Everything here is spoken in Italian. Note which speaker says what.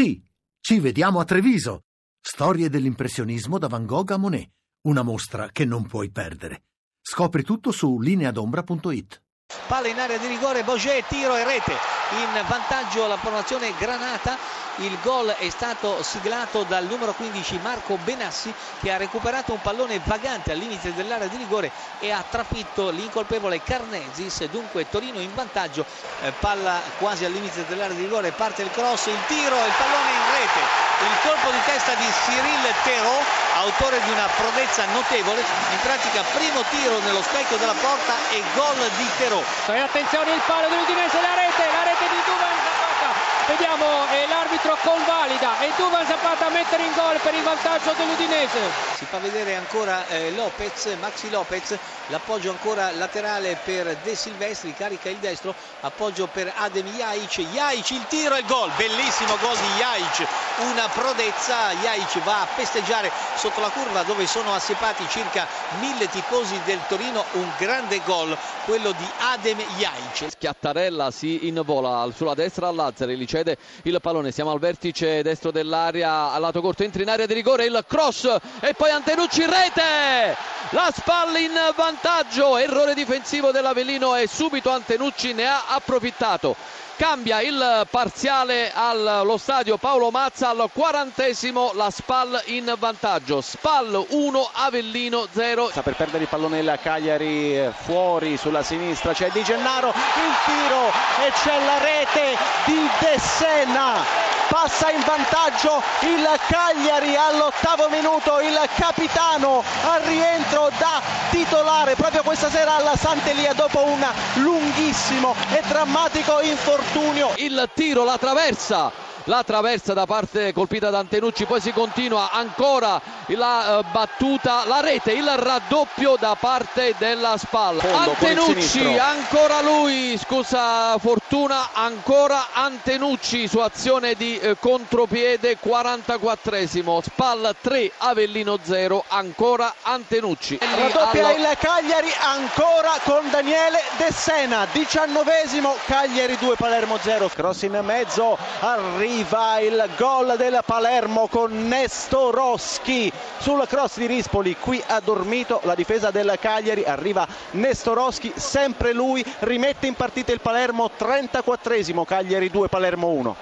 Speaker 1: Sì, ci vediamo a Treviso. Storie dell'impressionismo da Van Gogh a Monet. Una mostra che non puoi perdere. Scopri tutto su lineadombra.it.
Speaker 2: Palla in area di rigore, Boget, tiro e rete. In vantaggio la formazione Granata. Il gol è stato siglato dal numero 15 Marco Benassi che ha recuperato un pallone vagante al limite dell'area di rigore e ha trafitto l'incolpevole Carnesis. Dunque Torino in vantaggio. Eh, palla quasi al limite dell'area di rigore, parte il cross, il tiro e il pallone in rete. Colpo di testa di Cyril Terò, autore di una prodezza notevole. In pratica primo tiro nello specchio della porta e gol di Terò.
Speaker 3: E attenzione il palo dell'Udinese, la rete, la rete di Duvan Zapata. Vediamo eh, l'arbitro convalida e Duvan Zapata a mettere in gol per il vantaggio dell'Udinese.
Speaker 2: Si fa vedere ancora eh, Lopez, Maxi Lopez, l'appoggio ancora laterale per De Silvestri, carica il destro, appoggio per Adem Jaic, Jaic il tiro e il gol, bellissimo gol di Jaic, una prodezza, Jaic va a festeggiare sotto la curva dove sono assiepati circa mille tifosi del Torino, un grande gol, quello di Adem Jaic.
Speaker 4: Schiattarella si invola sulla destra Lazzari, li cede il pallone, siamo al vertice destro dell'area, al lato corto, entra in area di rigore, il cross e poi Antenucci rete, la spalla in vantaggio, errore difensivo dell'Avellino e subito Antenucci ne ha approfittato. Cambia il parziale allo stadio Paolo Mazza al quarantesimo la Spal in vantaggio. Spal 1, Avellino 0.
Speaker 5: Sta per perdere il pallone il Cagliari fuori sulla sinistra, c'è Di Gennaro, il tiro e c'è la rete di De Senna passa in vantaggio il Cagliari all'ottavo minuto, il capitano al rientro da titolare proprio questa sera alla Sant'Elia dopo un lunghissimo e drammatico infortunio.
Speaker 4: Il tiro, la traversa la traversa da parte colpita da Antenucci, poi si continua ancora la uh, battuta, la rete, il raddoppio da parte della spalla.
Speaker 5: Fondo
Speaker 4: Antenucci, ancora lui, scusa Fortuna, ancora Antenucci su azione di eh, contropiede 44esimo, Spal 3, Avellino 0, ancora Antenucci.
Speaker 5: Raddoppia allo... il Cagliari ancora con Daniele De Sena, 19esimo, Cagliari 2, Palermo 0, cross in mezzo, arriva arriva il gol del Palermo con Nestorowski sul cross di Rispoli qui ha dormito la difesa del Cagliari arriva Nestorowski sempre lui rimette in partita il Palermo 34esimo Cagliari 2 Palermo 1